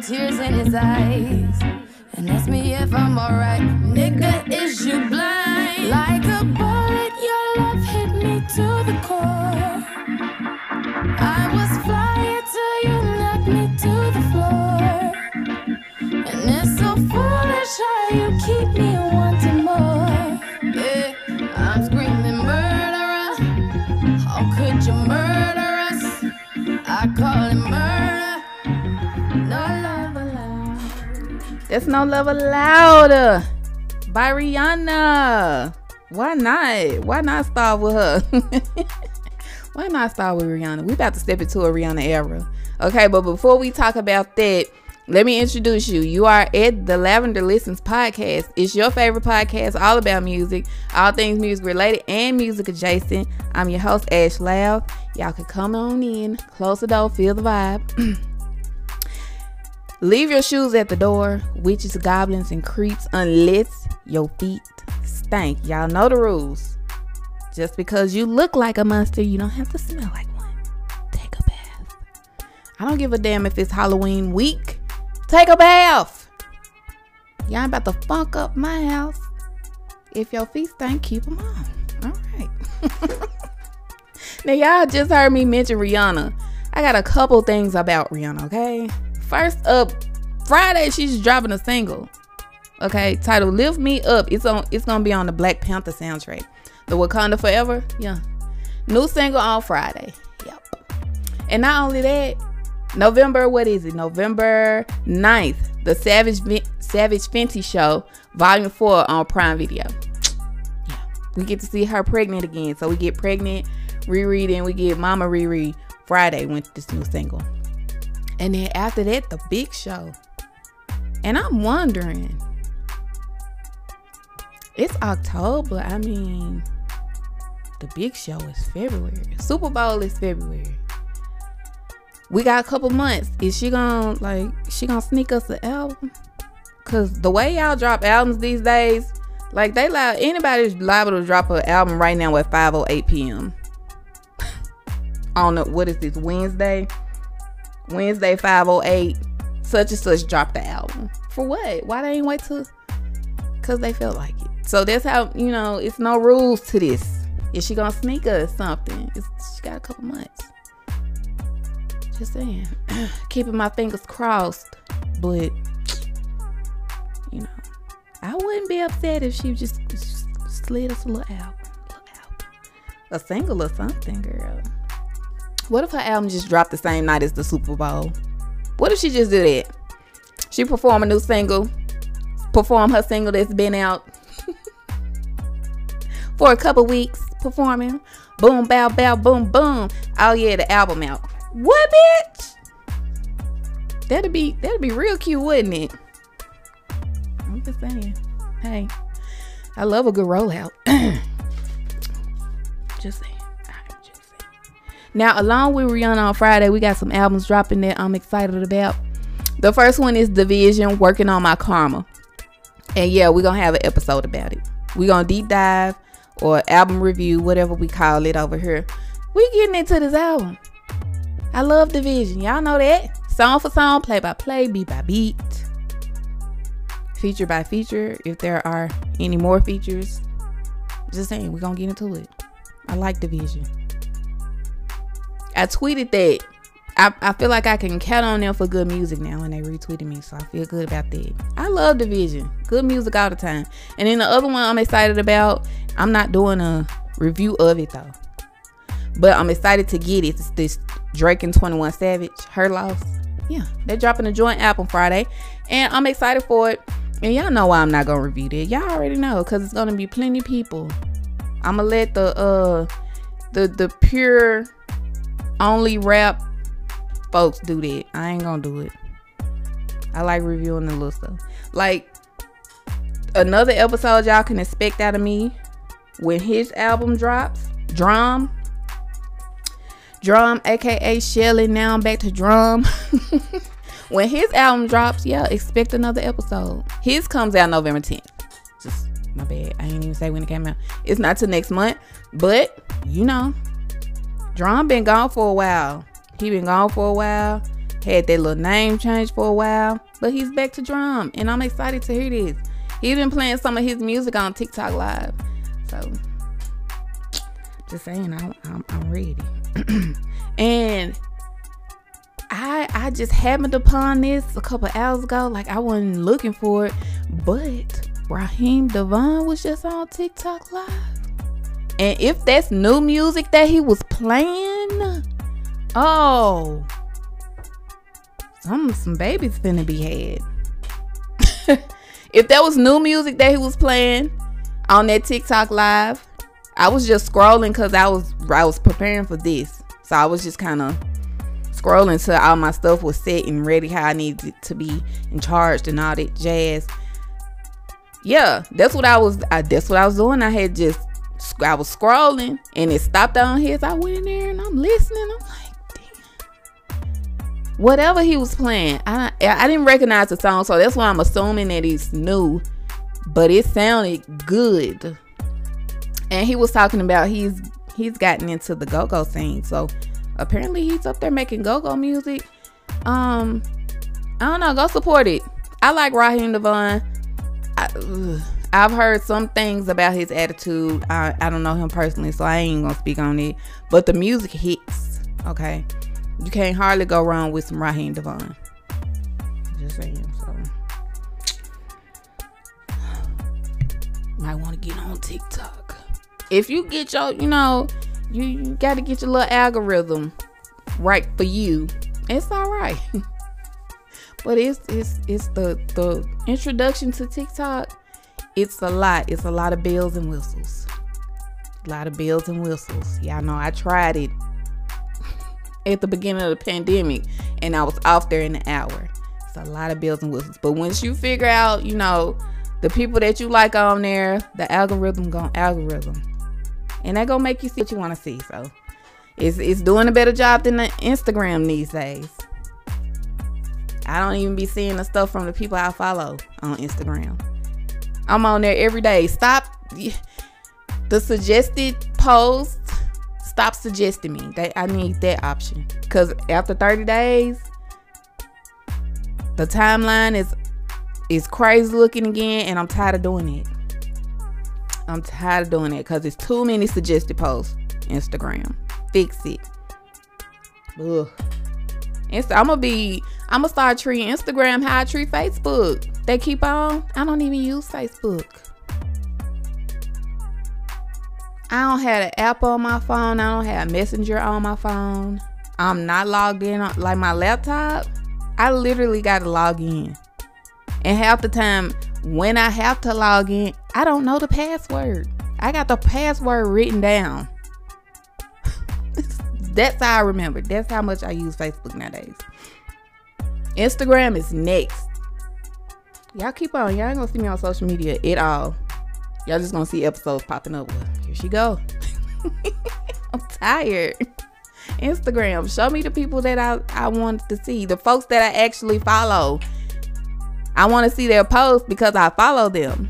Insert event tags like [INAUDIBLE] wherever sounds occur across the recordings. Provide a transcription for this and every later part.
tears in his eyes. And asked me if I'm alright. Nigga, is you blind? Like a bullet, your love hit me to the core. I was flying till you knocked me to the floor. And it's so foolish how you keep That's no love allowed by Rihanna. Why not? Why not start with her? [LAUGHS] Why not start with Rihanna? We about to step into a Rihanna era. Okay, but before we talk about that, let me introduce you. You are at the Lavender Listens podcast. It's your favorite podcast, all about music, all things music related and music adjacent. I'm your host, Ash Loud. Y'all can come on in, close the door, feel the vibe. [CLEARS THROAT] Leave your shoes at the door, witches, goblins, and creeps, unless your feet stink. Y'all know the rules. Just because you look like a monster, you don't have to smell like one. Take a bath. I don't give a damn if it's Halloween week. Take a bath. Y'all ain't about to funk up my house. If your feet stink, keep them on. All right. [LAUGHS] now, y'all just heard me mention Rihanna. I got a couple things about Rihanna, okay? First up, Friday she's dropping a single. Okay, titled "Lift Me Up." It's on. It's gonna be on the Black Panther soundtrack. The Wakanda Forever. Yeah, new single on Friday. Yep. And not only that, November. What is it? November 9th, the Savage Savage Fenty Show, Volume Four on Prime Video. Yeah, we get to see her pregnant again. So we get pregnant, Riri, and we get Mama Riri Friday with this new single. And then after that, the big show. And I'm wondering, it's October. I mean, the big show is February. Super Bowl is February. We got a couple months. Is she gonna like she gonna sneak us an album? Cause the way y'all drop albums these days, like they allow anybody's liable to drop an album right now at 5:08 p.m. on the, what is this Wednesday? Wednesday 508 such and such dropped the album. For what? Why they ain't wait till cause they felt like it. So that's how, you know, it's no rules to this. Is she gonna sneak us something? It's, she got a couple months. Just saying. [CLEARS THROAT] Keeping my fingers crossed. But you know, I wouldn't be upset if she just, just slid us a little album. Little album. A single or something, girl. What if her album just dropped the same night as the Super Bowl? What if she just did it? She perform a new single, perform her single that's been out [LAUGHS] for a couple weeks, performing. Boom, bow, bow, boom, boom. Oh yeah, the album out. What, bitch? That'd be that'd be real cute, wouldn't it? I'm just saying. Hey, I love a good rollout. [CLEARS THROAT] just saying. Now, along with Rihanna on Friday, we got some albums dropping that I'm excited about. The first one is dvsn, Working on My Karma. And yeah, we're going to have an episode about it. We're going to deep dive or album review, whatever we call it over here. We getting into this album. I love dvsn. Y'all know that. Song for song, play by play, beat by beat, feature by feature. If there are any more features, just saying, we're going to get into it. I like dvsn. I tweeted that I, I feel like I can count on them for good music now and they retweeted me, so I feel good about that. I love dvsn. Good music all the time. And then the other one I'm excited about, I'm not doing a review of it though. But I'm excited to get it. It's this Drake and 21 Savage, Her Loss. Yeah, they're dropping a joint album Friday. And I'm excited for it. And y'all know why I'm not gonna review it. Y'all already know, because it's gonna be plenty people. I'ma let the uh the the pure only rap folks do that. I ain't gonna do it. I like reviewing the little stuff. Like another episode y'all can expect out of me when his album drops. DRAM. DRAM, aka Shelley. Now I'm back to DRAM. [LAUGHS] when his album drops, yeah, expect another episode. His comes out November 10th. Just my bad. I didn't even say when it came out. It's not till next month, but you know, DRAM been gone for a while. He been gone for a while. Had that little name change for a while, but he's back to DRAM, and I'm excited to hear this. He's been playing some of his music on TikTok Live, so just saying, I, I'm, I'm ready. [CLEARS THROAT] and I I just happened upon this a couple hours ago. Like I wasn't looking for it, but Raheem DeVaughn was just on TikTok Live. And if that's new music that he was playing, oh, some some babies finna be had. [LAUGHS] if that was new music that he was playing on that TikTok live, I was just scrolling because I was I was preparing for this. So I was just kind of scrolling till all my stuff was set and ready how I needed to be and charged and all that jazz. Yeah, that's what I was. I, that's what I was doing. I had just I was scrolling and it stopped on his. I went in there and I'm listening. I'm like, damn. Whatever he was playing, I I didn't recognize the song, so that's why I'm assuming that he's new. But it sounded good. And he was talking about he's he's gotten into the go-go scene. So apparently he's up there making go-go music. Um, I don't know. Go support it. I like Raheem DeVaughn. I, I've heard some things about his attitude. I, I don't know him personally, so I ain't gonna speak on it. But the music hits. Okay, you can't hardly go wrong with some Raheem DeVaughn. Just saying. So [SIGHS] might want to get on TikTok. If you get your, you know, you, you got to get your little algorithm right for you. It's all right. [LAUGHS] but it's it's it's the the introduction to TikTok it's a lot. It's a lot of bells and whistles. A lot of bells and whistles. Y'all know I tried it at the beginning of the pandemic and I was off there in an hour. It's a lot of bells and whistles. But once you figure out, you know, the people that you like on there, the algorithm going algorithm. And that gonna make you see what you wanna see. So it's it's doing a better job than the Instagram these days. I don't even be seeing the stuff from the people I follow on Instagram. I'm on there every day. Stop the suggested post. Stop suggesting me. That I need that option. Cause after 30 days, the timeline is is crazy looking again, and I'm tired of doing it. I'm tired of doing it because it's too many suggested posts. Instagram, fix it. Ugh. Insta- I'm gonna be. I'm gonna start treating Instagram how I treat Facebook. They keep on. I don't even use Facebook. I don't have an app on my phone. I don't have Messenger on my phone. I'm not logged in on like my laptop. I literally got to log in. And half the time when I have to log in, I don't know the password. I got the password written down. [LAUGHS] That's how I remember. That's how much I use Facebook nowadays. Instagram is next. Y'all keep on. Y'all ain't gonna see me on social media at all. Y'all just gonna see episodes popping up. Here she go. [LAUGHS] I'm tired. Instagram, show me the people that I, I want to see. The folks that I actually follow. I want to see their posts because I follow them.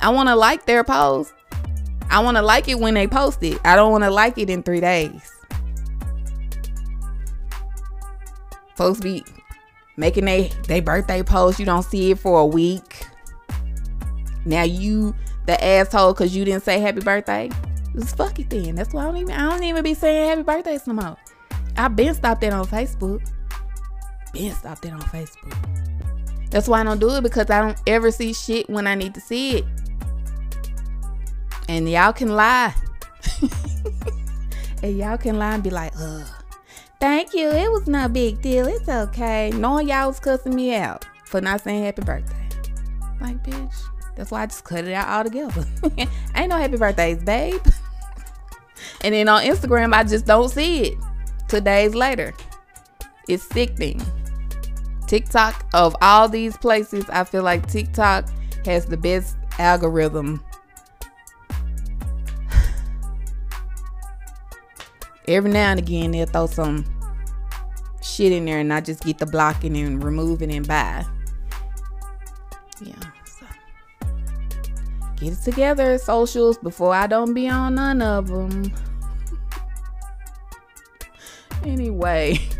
I want to like their post. I want to like it when they post it. I don't want to like it in three days. Folks be making they they birthday post. You don't see it for a week. Now you the asshole because you didn't say happy birthday. It's fuck it then. That's why I don't even I don't even be saying happy birthdays no more. I've been stopped that on Facebook. Been stopped that on Facebook. That's why I don't do it because I don't ever see shit when I need to see it. And y'all can lie. [LAUGHS] and y'all can lie and be like, ugh. Thank you. It was no big deal. It's okay. Knowing y'all was cussing me out for not saying happy birthday. Like, bitch. That's why I just cut it out altogether. [LAUGHS] Ain't no happy birthdays, babe. [LAUGHS] and then on Instagram, I just don't see it. Two days later. It's sickening. TikTok, of all these places, I feel like TikTok has the best algorithm. [SIGHS] Every now and again, they'll throw some shit in there and not just get the blocking and removing and buy. Yeah. So get it together, socials, before I don't be on none of them. anyway. [LAUGHS]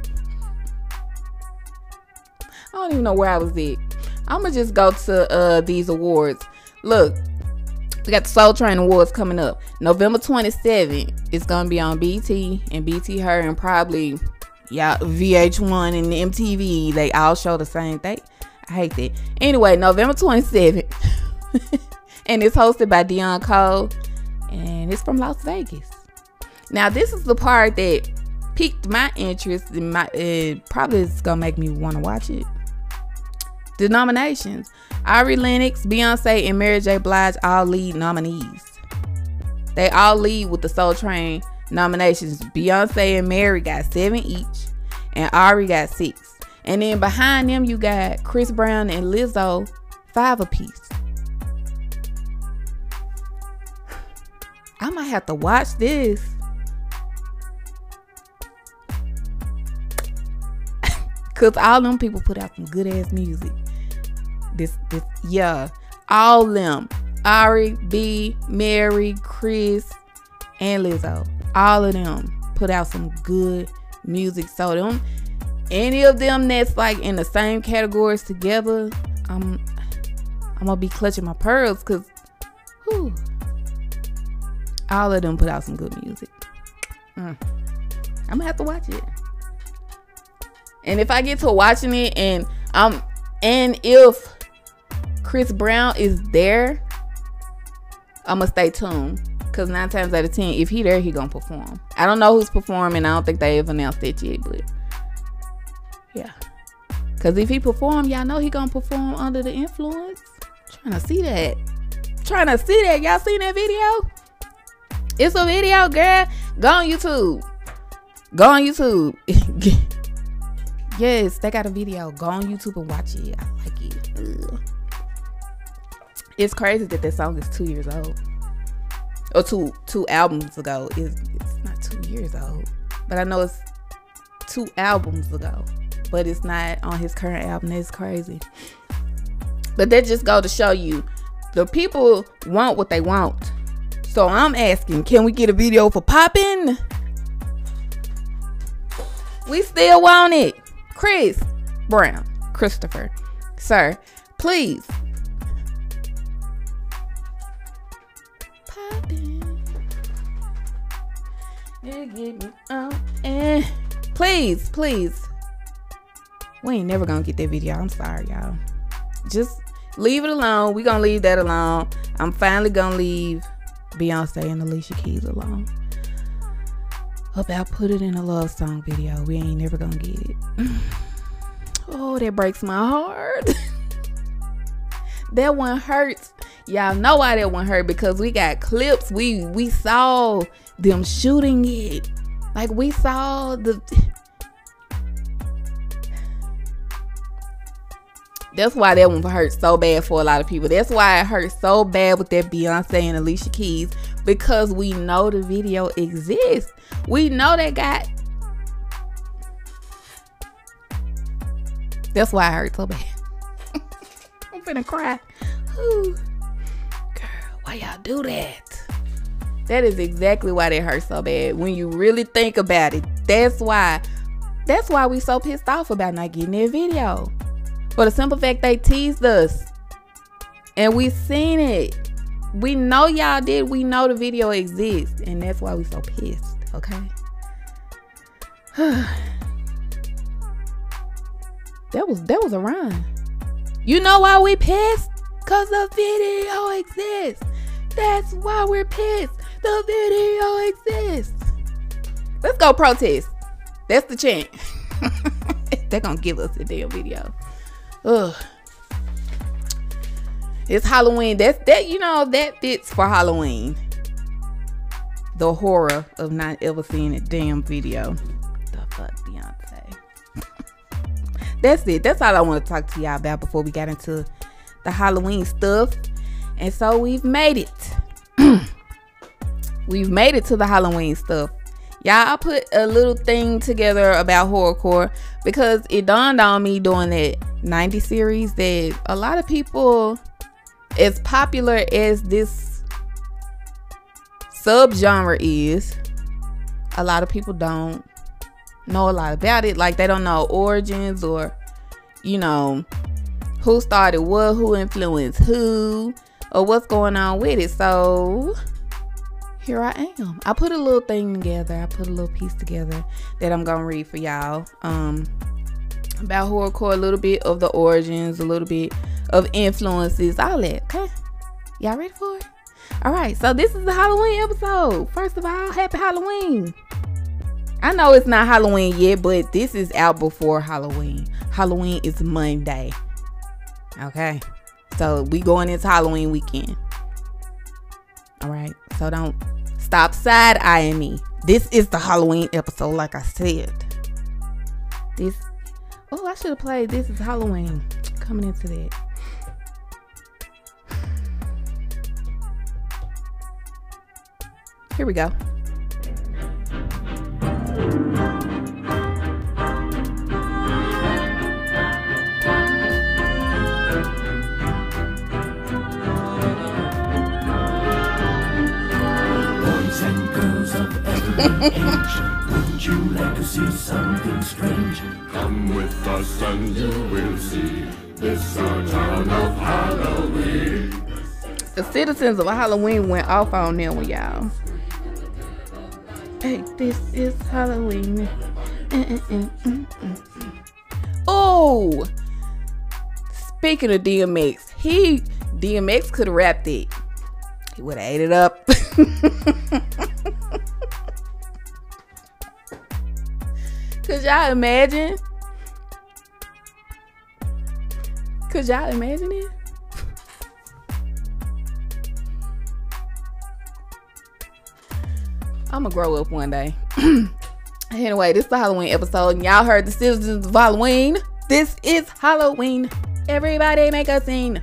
I don't even know where I was at. I'm gonna just go to uh these awards. Look, we got the Soul Train Awards coming up. November 27th. It's gonna be on BET and BET Her and probably yeah VH1 and MTV. They all show the same thing. I hate that. Anyway, November 27th. [LAUGHS] and it's hosted by Deon Cole. And it's from Las Vegas. Now this is the part that piqued my interest and my it probably is gonna make me want to watch it. The nominations Ari Lennox, Beyonce, and Mary J. Blige all lead nominees. They all lead with the Soul Train nominations. Beyonce and Mary got seven each, and Ari got six. And then behind them, you got Chris Brown and Lizzo, five apiece. [SIGHS] I might have to watch this. [LAUGHS] Cause all them people put out some good ass music this this yeah all them ari b mary chris and lizzo all of them put out some good music so them any of them that's like in the same categories together i'm i'm gonna be clutching my pearls because all of them put out some good music mm. i'm gonna have to watch it and if i get to watching it and i'm and if Chris Brown is there, I'ma stay tuned. Cause nine times out of ten, if he there, he gonna perform. I don't know who's performing. I don't think they have announced it yet, but yeah. Cause if he perform, y'all know he gonna perform under the influence. trying to see that. trying to see that. Y'all seen that video? It's a video, girl. Go on YouTube. Go on YouTube. [LAUGHS] yes, they got a video. Go on YouTube and watch it. I like it. Ugh. It's crazy that that song is two years old, or two two albums ago. It's, it's not two years old, but I know it's two albums ago. But it's not on his current album. That's crazy. But that just go to show you, the people want what they want. So I'm asking, can we get a video for popping? We still want it. Chris Brown, Christopher, sir, please get me out. Eh. Please, please. We ain't never gonna get that video. I'm sorry, y'all. Just leave it alone. We gonna leave that alone. I'm finally gonna leave Beyonce and Alicia Keys alone. About put it in a love song video. We ain't never gonna get it. [SIGHS] oh, that breaks my heart. [LAUGHS] that one hurts. Y'all know why that one hurt because we got clips. We we saw them shooting it. Like we saw the That's why that one hurt so bad for a lot of people. That's why it hurt so bad with that Beyonce and Alicia Keys because we know the video exists. We know they got. That's why it hurt so bad. [LAUGHS] I'm finna cry. Ooh. Why y'all do that? That is exactly why they hurt so bad. When you really think about it, that's why. That's why we so pissed off about not getting their video. For the simple fact they teased us. And we seen it. We know y'all did. We know the video exists. And that's why we so pissed. Okay. [SIGHS] that was that was a run. You know why we pissed? Cause the video exists. That's why we're pissed. The video exists. Let's go protest. That's the chant. [LAUGHS] They're gonna give us a damn video. Ugh. It's Halloween. That's that you know that fits for Halloween. The horror of not ever seeing a damn video. The fuck, Beyonce. [LAUGHS] That's it. That's all I want to talk to y'all about before we got into the Halloween stuff. And so we've made it. [CLEARS THROAT] we've made it to the Halloween stuff. Y'all, I put a little thing together about horrorcore because it dawned on me during that 90 series that a lot of people, as popular as this subgenre is, a lot of people don't know a lot about it. Like they don't know origins or, you know, who started what, who influenced who, or what's going on with it. So here I am. I put a little thing together. I put a little piece together that I'm gonna read for y'all. Um about horrorcore, a little bit of the origins, a little bit of influences, all that. Okay. Y'all ready for it? Alright, so this is the Halloween episode. First of all, happy Halloween. I know it's not Halloween yet, but this is out before Halloween. Halloween is Monday. Okay. So we going into Halloween weekend. All right. So don't stop side eyeing me. This is the Halloween episode, like I said. This oh I should have played This is Halloween. Coming into that. Here we go. Wouldn't you like to see something strange? Come with us and you will see this our town of Halloween. The citizens of Halloween went off on them, with y'all. Hey, this is Halloween. Oh, speaking of DMX, he DMX could have rapped it. He would have ate it up. [LAUGHS] Could y'all imagine? Could y'all imagine it? I'm gonna grow up one day. [CLEARS THROAT] anyway, this is the Halloween episode, and y'all heard the citizens of Halloween. This is Halloween. Everybody make a scene.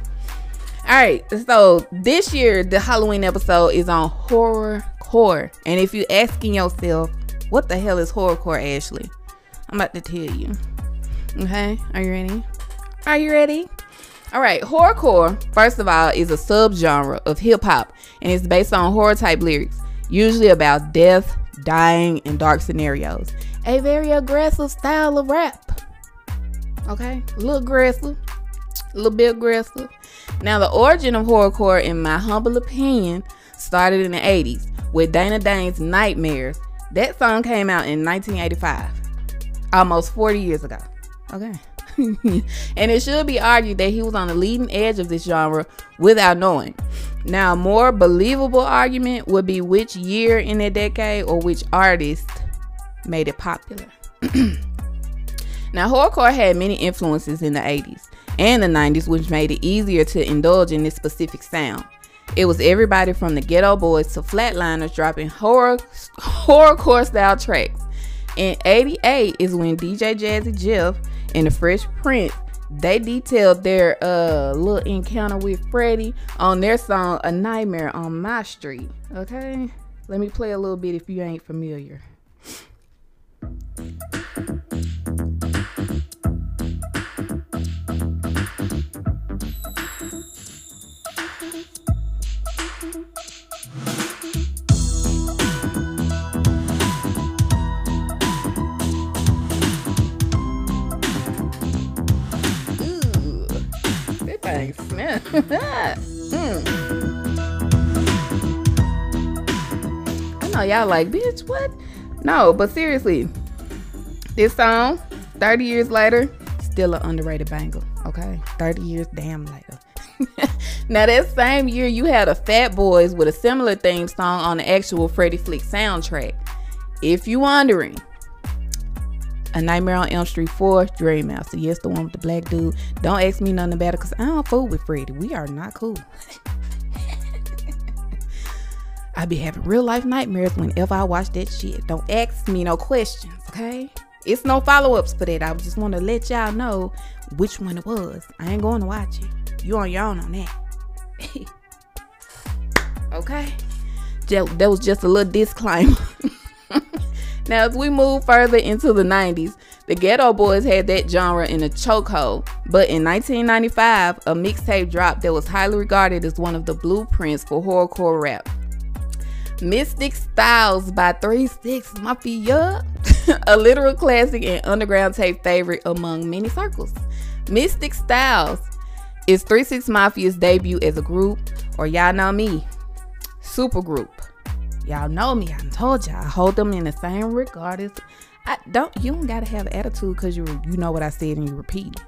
All right, so this year the Halloween episode is on horror core, and if you're asking yourself, what the hell is horrorcore, Ashley? I'm about to tell you. Okay, are you ready? Are you ready? All right, horrorcore, first of all, is a subgenre of hip hop, and it's based on horror type lyrics, usually about death, dying, and dark scenarios. A very aggressive style of rap. Okay, a little aggressive, a little bit aggressive. Now, the origin of horrorcore, in my humble opinion, started in the 80s with Dana Dane's Nightmares. That song came out in 1985, almost 40 years ago. Okay. [LAUGHS] and it should be argued that he was on the leading edge of this genre without knowing. Now, a more believable argument would be which year in that decade or which artist made it popular. [CLEARS THROAT] now, horrorcore had many influences in the 80s and the 90s, which made it easier to indulge in this specific sound. It was everybody from the Geto Boys to Flatliners dropping horror horrorcore style tracks. In 88 is when DJ Jazzy Jeff and the Fresh Prince they detailed their uh little encounter with Freddy on their song A Nightmare on My Street. Okay? Let me play a little bit if you ain't familiar. Hmm. I know y'all like, bitch, what? No, but seriously, this song, 30 years later, still an underrated banger. Okay, 30 years damn later. [LAUGHS] now that same year, you had a Fat Boys with a similar theme song on the actual Freddy Flick soundtrack. If you wondering, a Nightmare on Elm Street 4, Dream Master. Yes, the one with the black dude. Don't ask me nothing about it because I don't fool with Freddy. We are not cool. [LAUGHS] I be having real life nightmares whenever I watch that shit. Don't ask me no questions, okay? It's no follow ups for that. I just want to let y'all know which one it was. I ain't going to watch it. You on your own on that. [LAUGHS] okay? That, that was just a little disclaimer. [LAUGHS] Now, as we move further into the 90s, the Geto Boys had that genre in a chokehold. But in 1995, a mixtape dropped that was highly regarded as one of the blueprints for horrorcore rap. Mystic Styles by 3 6 Mafia, [LAUGHS] a literal classic and underground tape favorite among many circles. Mystic Styles is 3 6 Mafia's debut as a group, or y'all know me, super group. Y'all know me. I told y'all. I hold them in the same regard as. I don't. You don't gotta have attitude because you you know what I said and you repeat.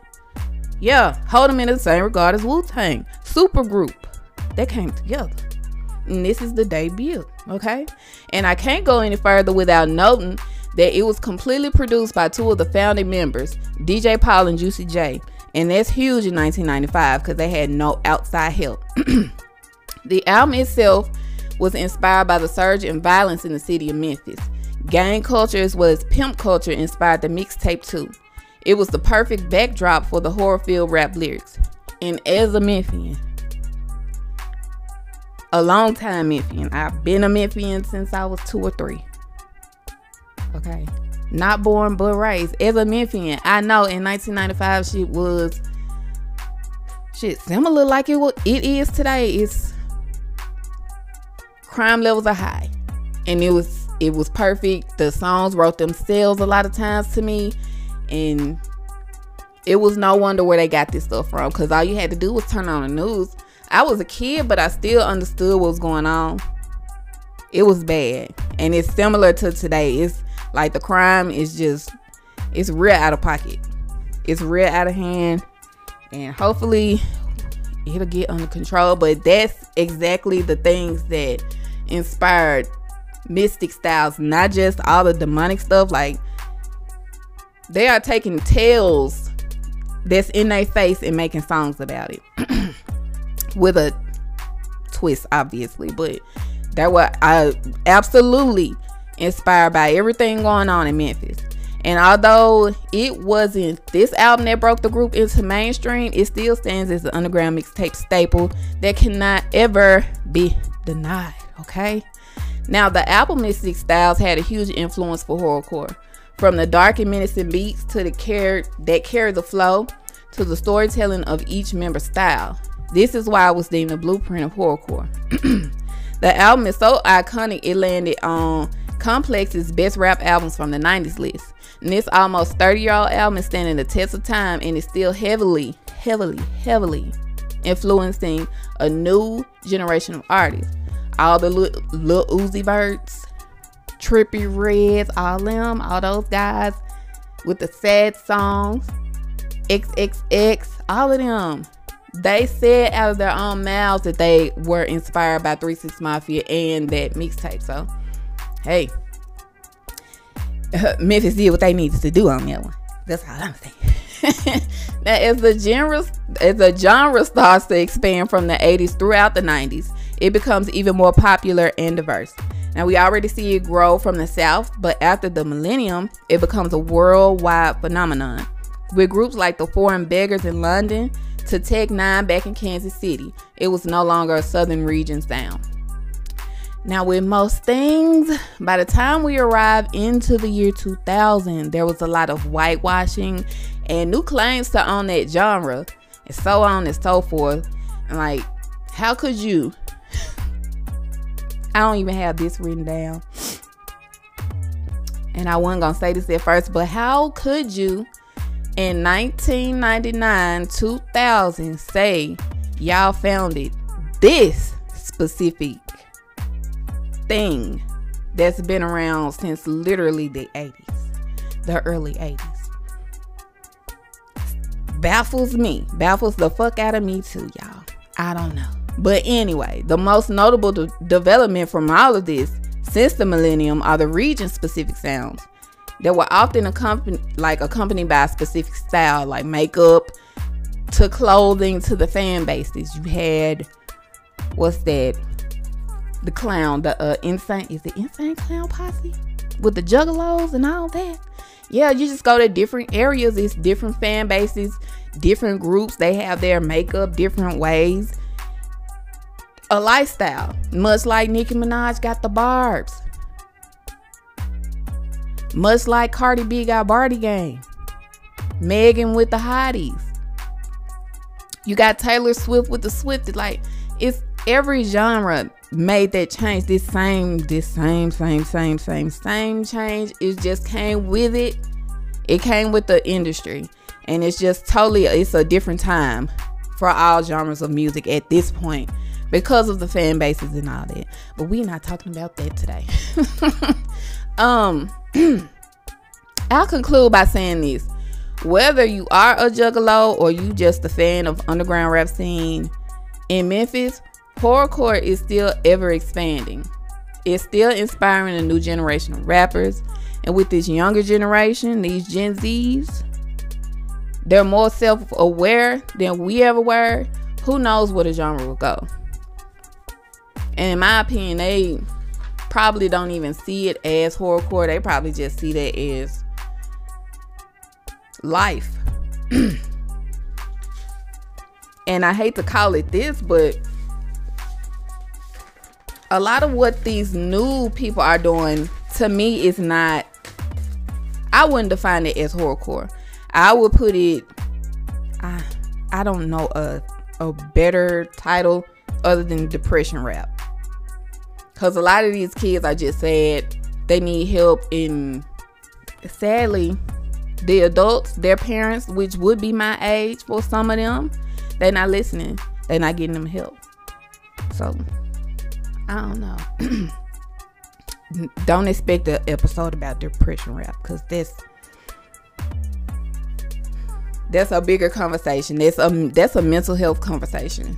Yeah, hold them in the same regard as Wu Tang. Super group. They came together. And this is the debut. Okay. And I can't go any further without noting that it was completely produced by two of the founding members, DJ Paul and Juicy J. And that's huge in 1995 because they had no outside help. [CLEARS THROAT] the album itself was inspired by the surge in violence in the city of Memphis. Gang culture as well as pimp culture inspired the mixtape too. It was the perfect backdrop for the horror filled rap lyrics. And as a Memphian, a long time Memphian, I've been a Memphian since I was two or three. Okay. Not born but raised. As a Memphian, I know in 1995 shit was shit similar like it, was, it is today. It's crime levels are high. And it was it was perfect. The songs wrote themselves a lot of times to me. And it was no wonder where they got this stuff from because all you had to do was turn on the news. I was a kid but i still understood what was going on. It was bad. And it's similar to today. It's like the crime is just it's real out of pocket. It's real out of hand. And hopefully it'll get under control. But that's exactly the things that inspired mystic styles, not just all the demonic stuff. Like they are taking tales that's in their face and making songs about it [CLEARS THROAT] with a twist, obviously. But that was I absolutely inspired by everything going on in Memphis. And although it wasn't this album that broke the group into mainstream, it still stands as an underground mixtape staple that cannot ever be denied okay? Now, the album Mystic Styles had a huge influence for horrorcore. From the dark and menacing beats to the care that carry the flow to the storytelling of each member's style. This is why it was deemed a blueprint of horrorcore. [CLEARS THROAT] the album is so iconic it landed on Complex's best rap albums from the 90s list. And this almost 30 year old album is standing the test of time and is still heavily, heavily, heavily influencing a new generation of artists all the little, little Uzi Verts, Trippie Redds, all them, all those guys with the sad songs, XXX, all of them. They said out of their own mouths that they were inspired by 3 6 Mafia and that mixtape. So, hey, [LAUGHS] Memphis did what they needed to do on that one. That's all I'm saying. [LAUGHS] now, as the genre as the genre starts to expand from the 80s throughout the 90s, it becomes even more popular and diverse. Now, we already see it grow from the South, but after the millennium, it becomes a worldwide phenomenon. With groups like the Foreign Beggars in London to Tech N9ne back in Kansas City, it was no longer a Southern region sound. Now, with most things, by the time we arrive into the year 2000, there was a lot of whitewashing and new claims to own that genre, and so on and so forth. And like, how could you I don't even have this written down. And I wasn't gonna say this at first, but how could you in 1999, 2000 say y'all founded this specific thing that's been around since literally the 80s, the early 80s? Baffles me, baffles the fuck out of me too, y'all. I don't know. But anyway, the most notable de- development from all of this since the millennium are the region specific sounds that were often accompanied like accompanied by a specific style like makeup to clothing to the fan bases. You had what's that? The clown, the uh, insane is the insane clown posse with the juggalos and all that. Yeah, you just go to different areas. It's different fan bases, different groups. They have their makeup different ways a lifestyle, much like Nicki Minaj got the barbs. Much like Cardi B got Bardi Gang. Megan with the hotties. You got Taylor Swift with the Swifty. Like it's every genre made that change. This same, this same, same, same, same, same change. It just came with it. It came with the industry. And it's just totally it's a different time for all genres of music at this point because of the fan bases and all that. But we're not talking about that today. [LAUGHS] um [CLEARS THROAT] I'll conclude by saying this. Whether you are a juggalo or you just a fan of underground rap scene in Memphis, horrorcore is still ever expanding. It's still inspiring a new generation of rappers. And with this younger generation, these Gen Zs, they're more self-aware than we ever were. Who knows where the genre will go? And in my opinion, they probably don't even see it as horrorcore. They probably just see that as life. [CLEARS THROAT] and I hate to call it this, but a lot of what these new people are doing to me is not I wouldn't define it as horrorcore. I would put it I I don't know a a better title other than depression rap. Cause a lot of these kids I just said they need help in sadly the adults, their parents, which would be my age for some of them, they're not listening. They're not getting them help. So I don't know. [CLEARS THROAT] don't expect an episode about depression rap because that's that's a bigger conversation. That's a that's a mental health conversation.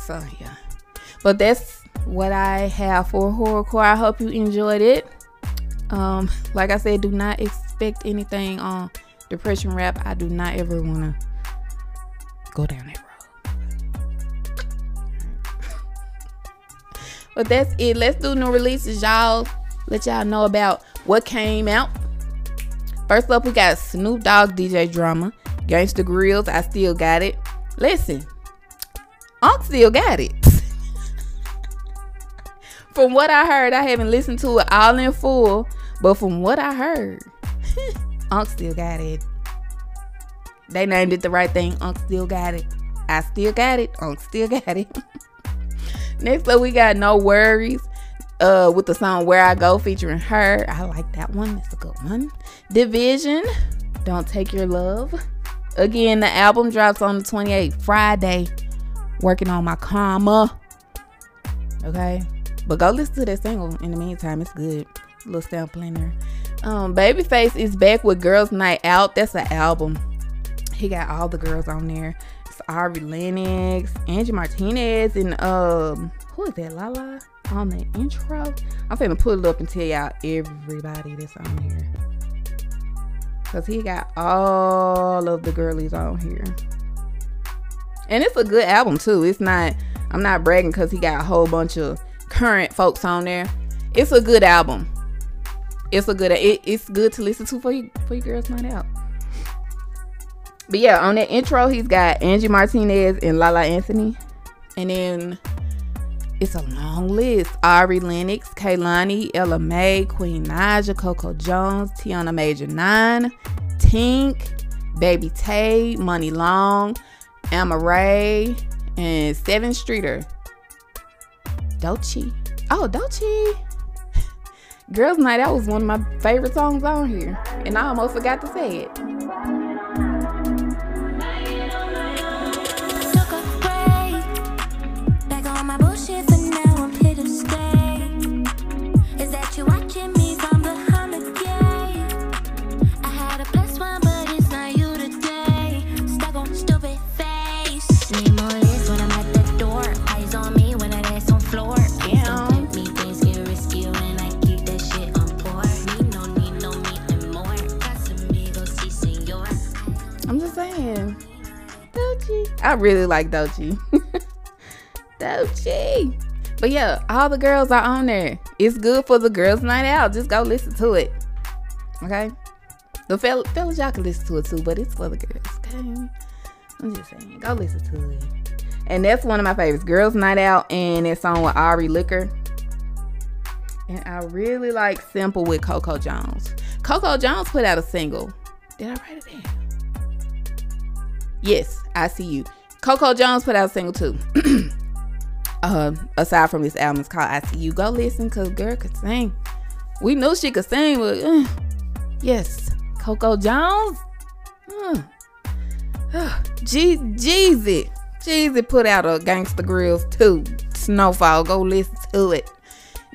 So yeah, but that's what I have for horrorcore. I hope you enjoyed it. Um, like I said, do not expect anything on depression rap. I do not ever want to go down that road. but that's it. Let's do new releases, y'all. Let y'all know about what came out. First up, we got Snoop Dogg, DJ Drama, Gangsta Grillz. I still got it. Listen, Unc still got it. From what I heard, I haven't listened to it all in full, but from what I heard, [LAUGHS] Unc still got it. They named it the right thing. Unc still got it. I still got it. Unc still got it. [LAUGHS] Next up, we got NxWorries uh, with the song Where I Go featuring her. I like that one. That's a good one. dvsn, Don't Take Your Love. Again, the album drops on the 28th, Friday. Working on my karma. Okay. But go listen to that single in the meantime. It's good. Little sampling there. Um, Babyface is back with Girls Night Out. That's an album. He got all the girls on there. It's Ari Lennox, Angie Martinez, and um, who is that? Lala on the intro. I'm finna pull it up and tell y'all everybody that's on here. Cause he got all of the girlies on here. And it's a good album too. It's not I'm not bragging because he got a whole bunch of current folks on there. It's a good album. It's a good it, it's good to listen to for you for you girls night out. But yeah, on that intro, he's got Angie Martinez and Lala Anthony. And then it's a long list. Ari Lennox, Kehlani, Ella Mai, Queen Naija, Coco Jones, Tiana Major 9, Tink, Baby Tay, Muni Long, Amaarae, and Sevyn Streeter. Doechii. Oh, Dolce. [LAUGHS] Girls Night Out was one of my favorite songs on here. And I almost forgot to say it. I really like Doechii. [LAUGHS] Doechii. But yeah, all the girls are on there. It's good for the girls' night out. Just go listen to it. Okay? The fell- fellas, y'all can listen to it too, but it's for the girls. Okay? I'm just saying. Go listen to it. And that's one of my favorites. Girls' Night Out and that song with Ari Lennox. And I really like Simple with Coco Jones. Coco Jones put out a single. Did I write it down? Yes, I see you. Coco Jones put out a single too. [CLEARS THROAT] uh, aside from this album, it's called I See You. Go listen, cause girl could sing. We knew she could sing, but uh, yes, Coco Jones. Uh, uh, Jeezy. Jeezy put out a Gangsta Grillz too. Snofall. Go listen to it.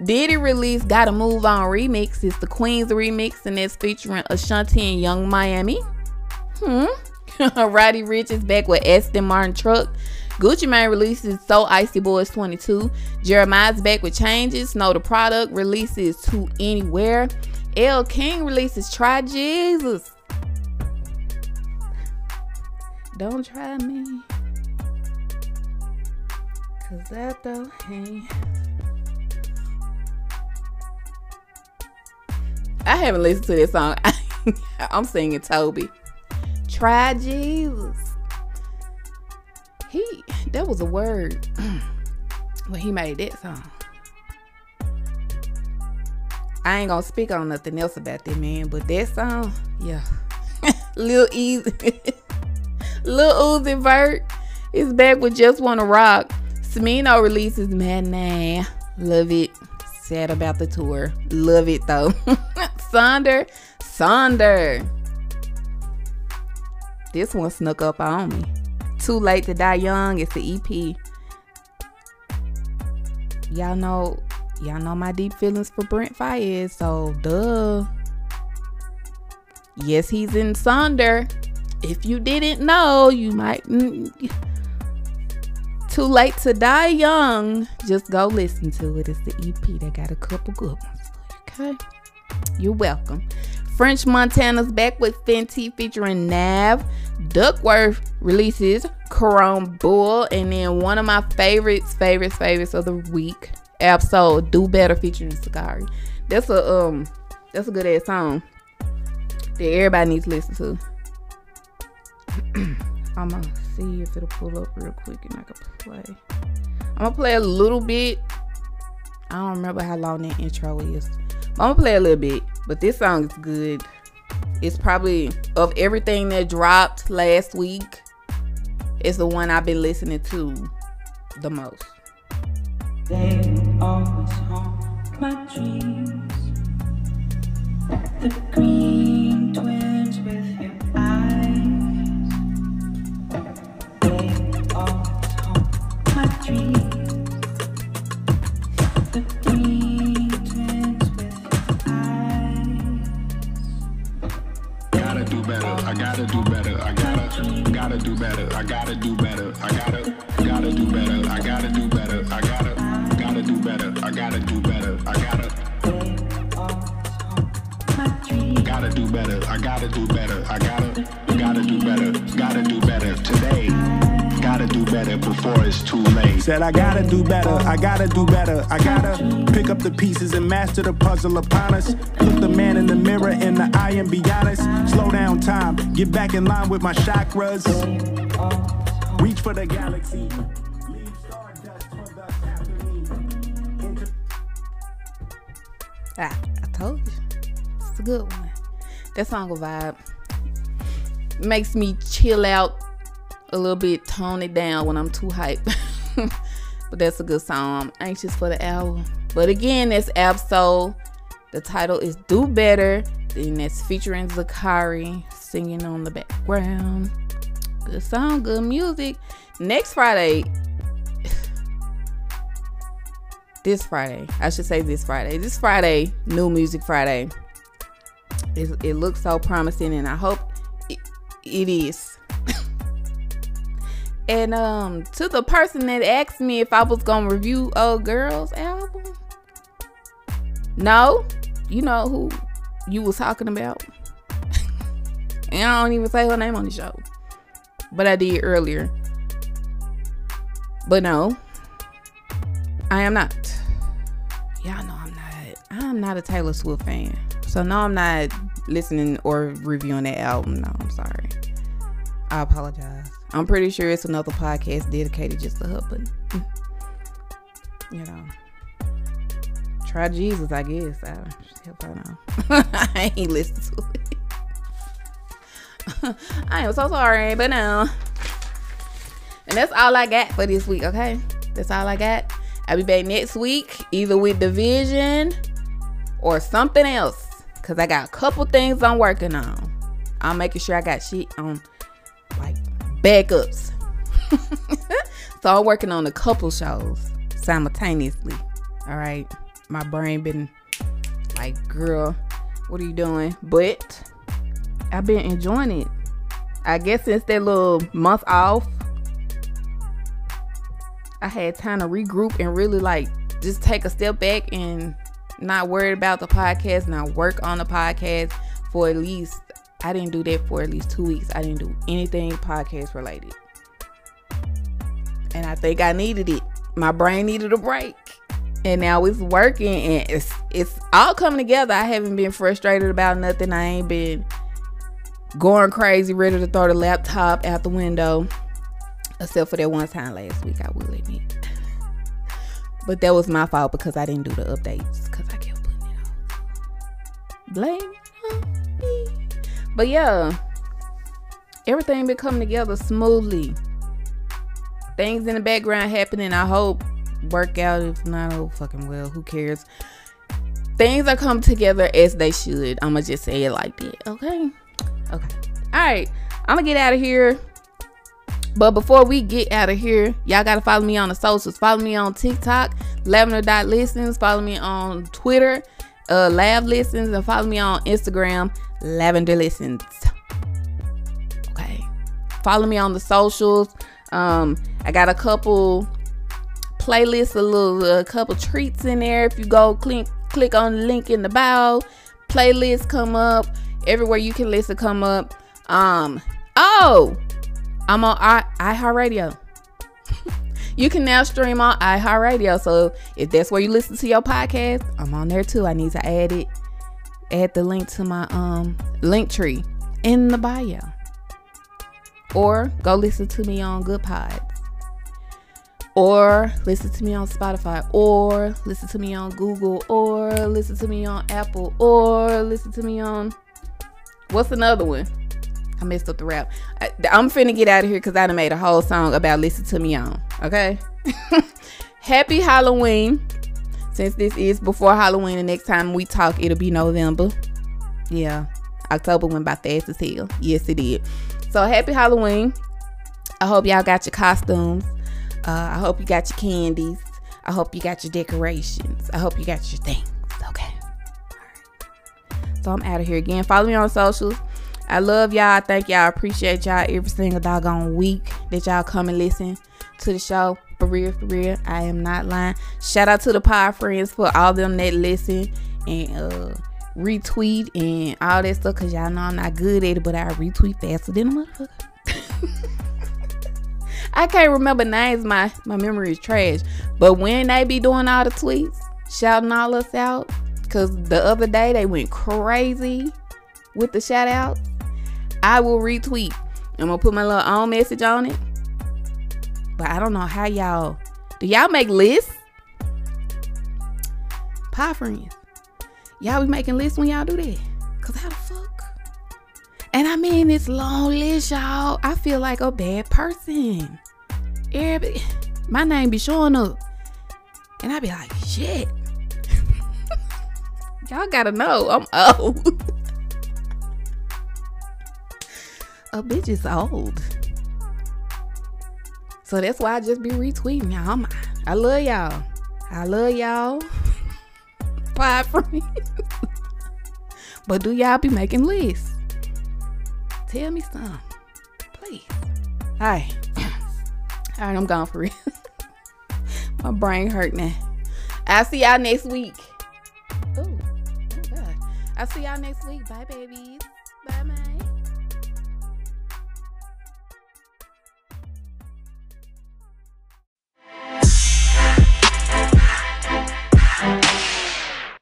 Diddy released Gotta Move On remix. It's the Queen's remix, and it's featuring Ashanti and Yung Miami. Hmm. [LAUGHS] Roddy Ricch is back with Aston Martin truck. Gucci Mane releases So Icy Boyz 22. Jeremih's back with changes. Know the product releases to anywhere. L King releases Try Jesus. Don't try me. Cause that though ain't. I haven't listened to this song. [LAUGHS] I'm singing Toby. Try Jesus. He that was a word [CLEARS THROAT] when he made that song. I ain't gonna speak on nothing else about that man, but that song, yeah. [LAUGHS] Lil Easy [LAUGHS] Lil Uzi Vert is back with Just Wanna Rock. Smino releases Man Love it. Sad about the tour. Love it though. [LAUGHS] Sonder. Sonder. This one snuck up on me. Too Late to Die Young. It's the EP. Y'all know, y'all know my deep feelings for Brent Faiyaz, so duh. Yes, he's in Sonder. If you didn't know, you might. Mm, Too Late to Die Young. Just go listen to it. It's the EP. They got a couple good ones. Okay. You're welcome. French Montana's back with Fenty featuring Nav. Duckwrth releases Chrome Bull. And then one of my favorites, favorites, favorites of the week, Absol Do Better featuring Zacari. That's a um that's a good ass song that everybody needs to listen to. [CLEARS THROAT] I'm gonna see if it'll pull up real quick and I can play. I'm gonna play a little bit. I don't remember how long that intro is. I'm gonna play a little bit, but this song is good. It's probably of everything that dropped last week. It's the one I've been listening to the most. They always haunt my dreams. The green gotta do better. I gotta, gotta do better. I gotta do better. I gotta, gotta do better. I gotta do better. I gotta, gotta do better. I gotta do better. I gotta, gotta do better. I gotta do better. I gotta, gotta do better. Gotta do better today. Gotta do better before it's too late. Said I gotta do better, I gotta do better, I gotta pick up the pieces and master the puzzle upon us. Look the man in the mirror in the eye and be honest. Slow down time, get back in line with my chakras. Reach for the galaxy. Leave stardust for the after me. Inter- Ah, I told you. It's a good one. That song a vibe. Makes me chill out a little bit, tone it down when I'm too hype. [LAUGHS] but that's a good song. I'm anxious for the album. But again, that's Absol. The title is Do Better. And that's featuring Zacari singing on the background. Good song, good music. Next Friday, [SIGHS] this Friday. I should say this Friday. This Friday, New Music Friday. It, it looks so promising, and I hope it, it is. [LAUGHS] and um, to the person that asked me if I was gonna review a girl's album, no, you know who you was talking about. [LAUGHS] and I don't even say her name on the show, but I did earlier. But no, I am not. Y'all know I'm not. I'm not a Taylor Swift fan. So no, I'm not listening or reviewing that album. No, I'm sorry. I apologize. I'm pretty sure it's another podcast dedicated just to mm, you know, Try Jesus, I guess. I hell, I know. [LAUGHS] I ain't listen to it. [LAUGHS] I am so sorry, but no. And that's all I got for this week, okay? That's all I got. I'll be back next week, either with dvsn or something else. Cause I got a couple things I'm working on. I'm making sure I got shit on backups. [LAUGHS] so I'm working on a couple shows simultaneously. All right. My brain been like, girl, what are you doing? But I've been enjoying it. I guess since that little month off, I had time to regroup and really like just take a step back and not worry about the podcast, not work on the podcast for at least I didn't do that for at least two weeks. I didn't do anything podcast related. And I think I needed it. My brain needed a break. And now it's working and it's it's all coming together. I haven't been frustrated about nothing. I ain't been going crazy, ready to throw the laptop out the window. Except for that one time last week, I will admit. But that was my fault because I didn't do the updates because I kept putting it off. Blame on me. But yeah, everything been coming together smoothly. Things in the background happening. I hope work out. If not, oh fucking well, who cares? Things are coming together as they should. I'ma just say it like that. Okay. Okay. All right. I'm gonna get out of here. But before we get out of here, y'all gotta follow me on the socials. Follow me on TikTok, Lavender.listens. Follow me on Twitter, uh, Lab Listens, and follow me on Instagram, Lavender Listens. Okay. Follow me on the socials. Um, I got a couple playlists, a little a couple treats in there. If you go click click on the link in the bio, playlists come up. Everywhere you can listen come up. Um, oh, I'm on I iHeartRadio. [LAUGHS] you can now stream on iHeartRadio. So if that's where you listen to your podcast, I'm on there too. I need to add it. Add the link to my um Linktree in the bio. Or go listen to me on Goodpods. Or listen to me on Spotify. Or listen to me on Google. Or listen to me on Apple. Or listen to me on what's another one? I messed up the rap. I, am finna get out of here because I done made a whole song about listen to me on. Okay. [LAUGHS] Happy Halloween. Since this is before Halloween, the next time we talk, it'll be November. Yeah. October went by fast as hell. Yes, it did. So happy Halloween. I hope y'all got your costumes. Uh, I hope you got your candies. I hope you got your decorations. I hope you got your things. Okay. So I'm out of here again. Follow me on socials. I love y'all. Thank y'all. I Appreciate y'all every single doggone week that y'all come and listen to the show. Real, for real. I am not lying. Shout out to the pod friends for all them that listen and uh retweet and all that stuff. Cause y'all know I'm not good at it, but I retweet faster than a motherfucker. [LAUGHS] I can't remember names. My my memory is trash. But when they be doing all the tweets, shouting all us out, cause the other day they went crazy with the shout outs. I will retweet. I'm gonna put my little own message on it. But I don't know how y'all do y'all make lists? Pie friends. Y'all be making lists when y'all do that. Cause how the fuck? And I mean it's long list, y'all. I feel like a bad person. Everybody, my name be showing up. And I be like, shit. [LAUGHS] y'all gotta know I'm old. [LAUGHS] a bitch is old. So that's why I just be retweeting y'all. I'm, I love y'all. I love y'all. [LAUGHS] Pie friends. [LAUGHS] but do y'all be making lists? Tell me some. Please. Hi. Alright, I'm gone for real. [LAUGHS] My brain hurt now. I'll see y'all next week. Oh, oh God. I'll see y'all next week. Bye, babies. Bye, man.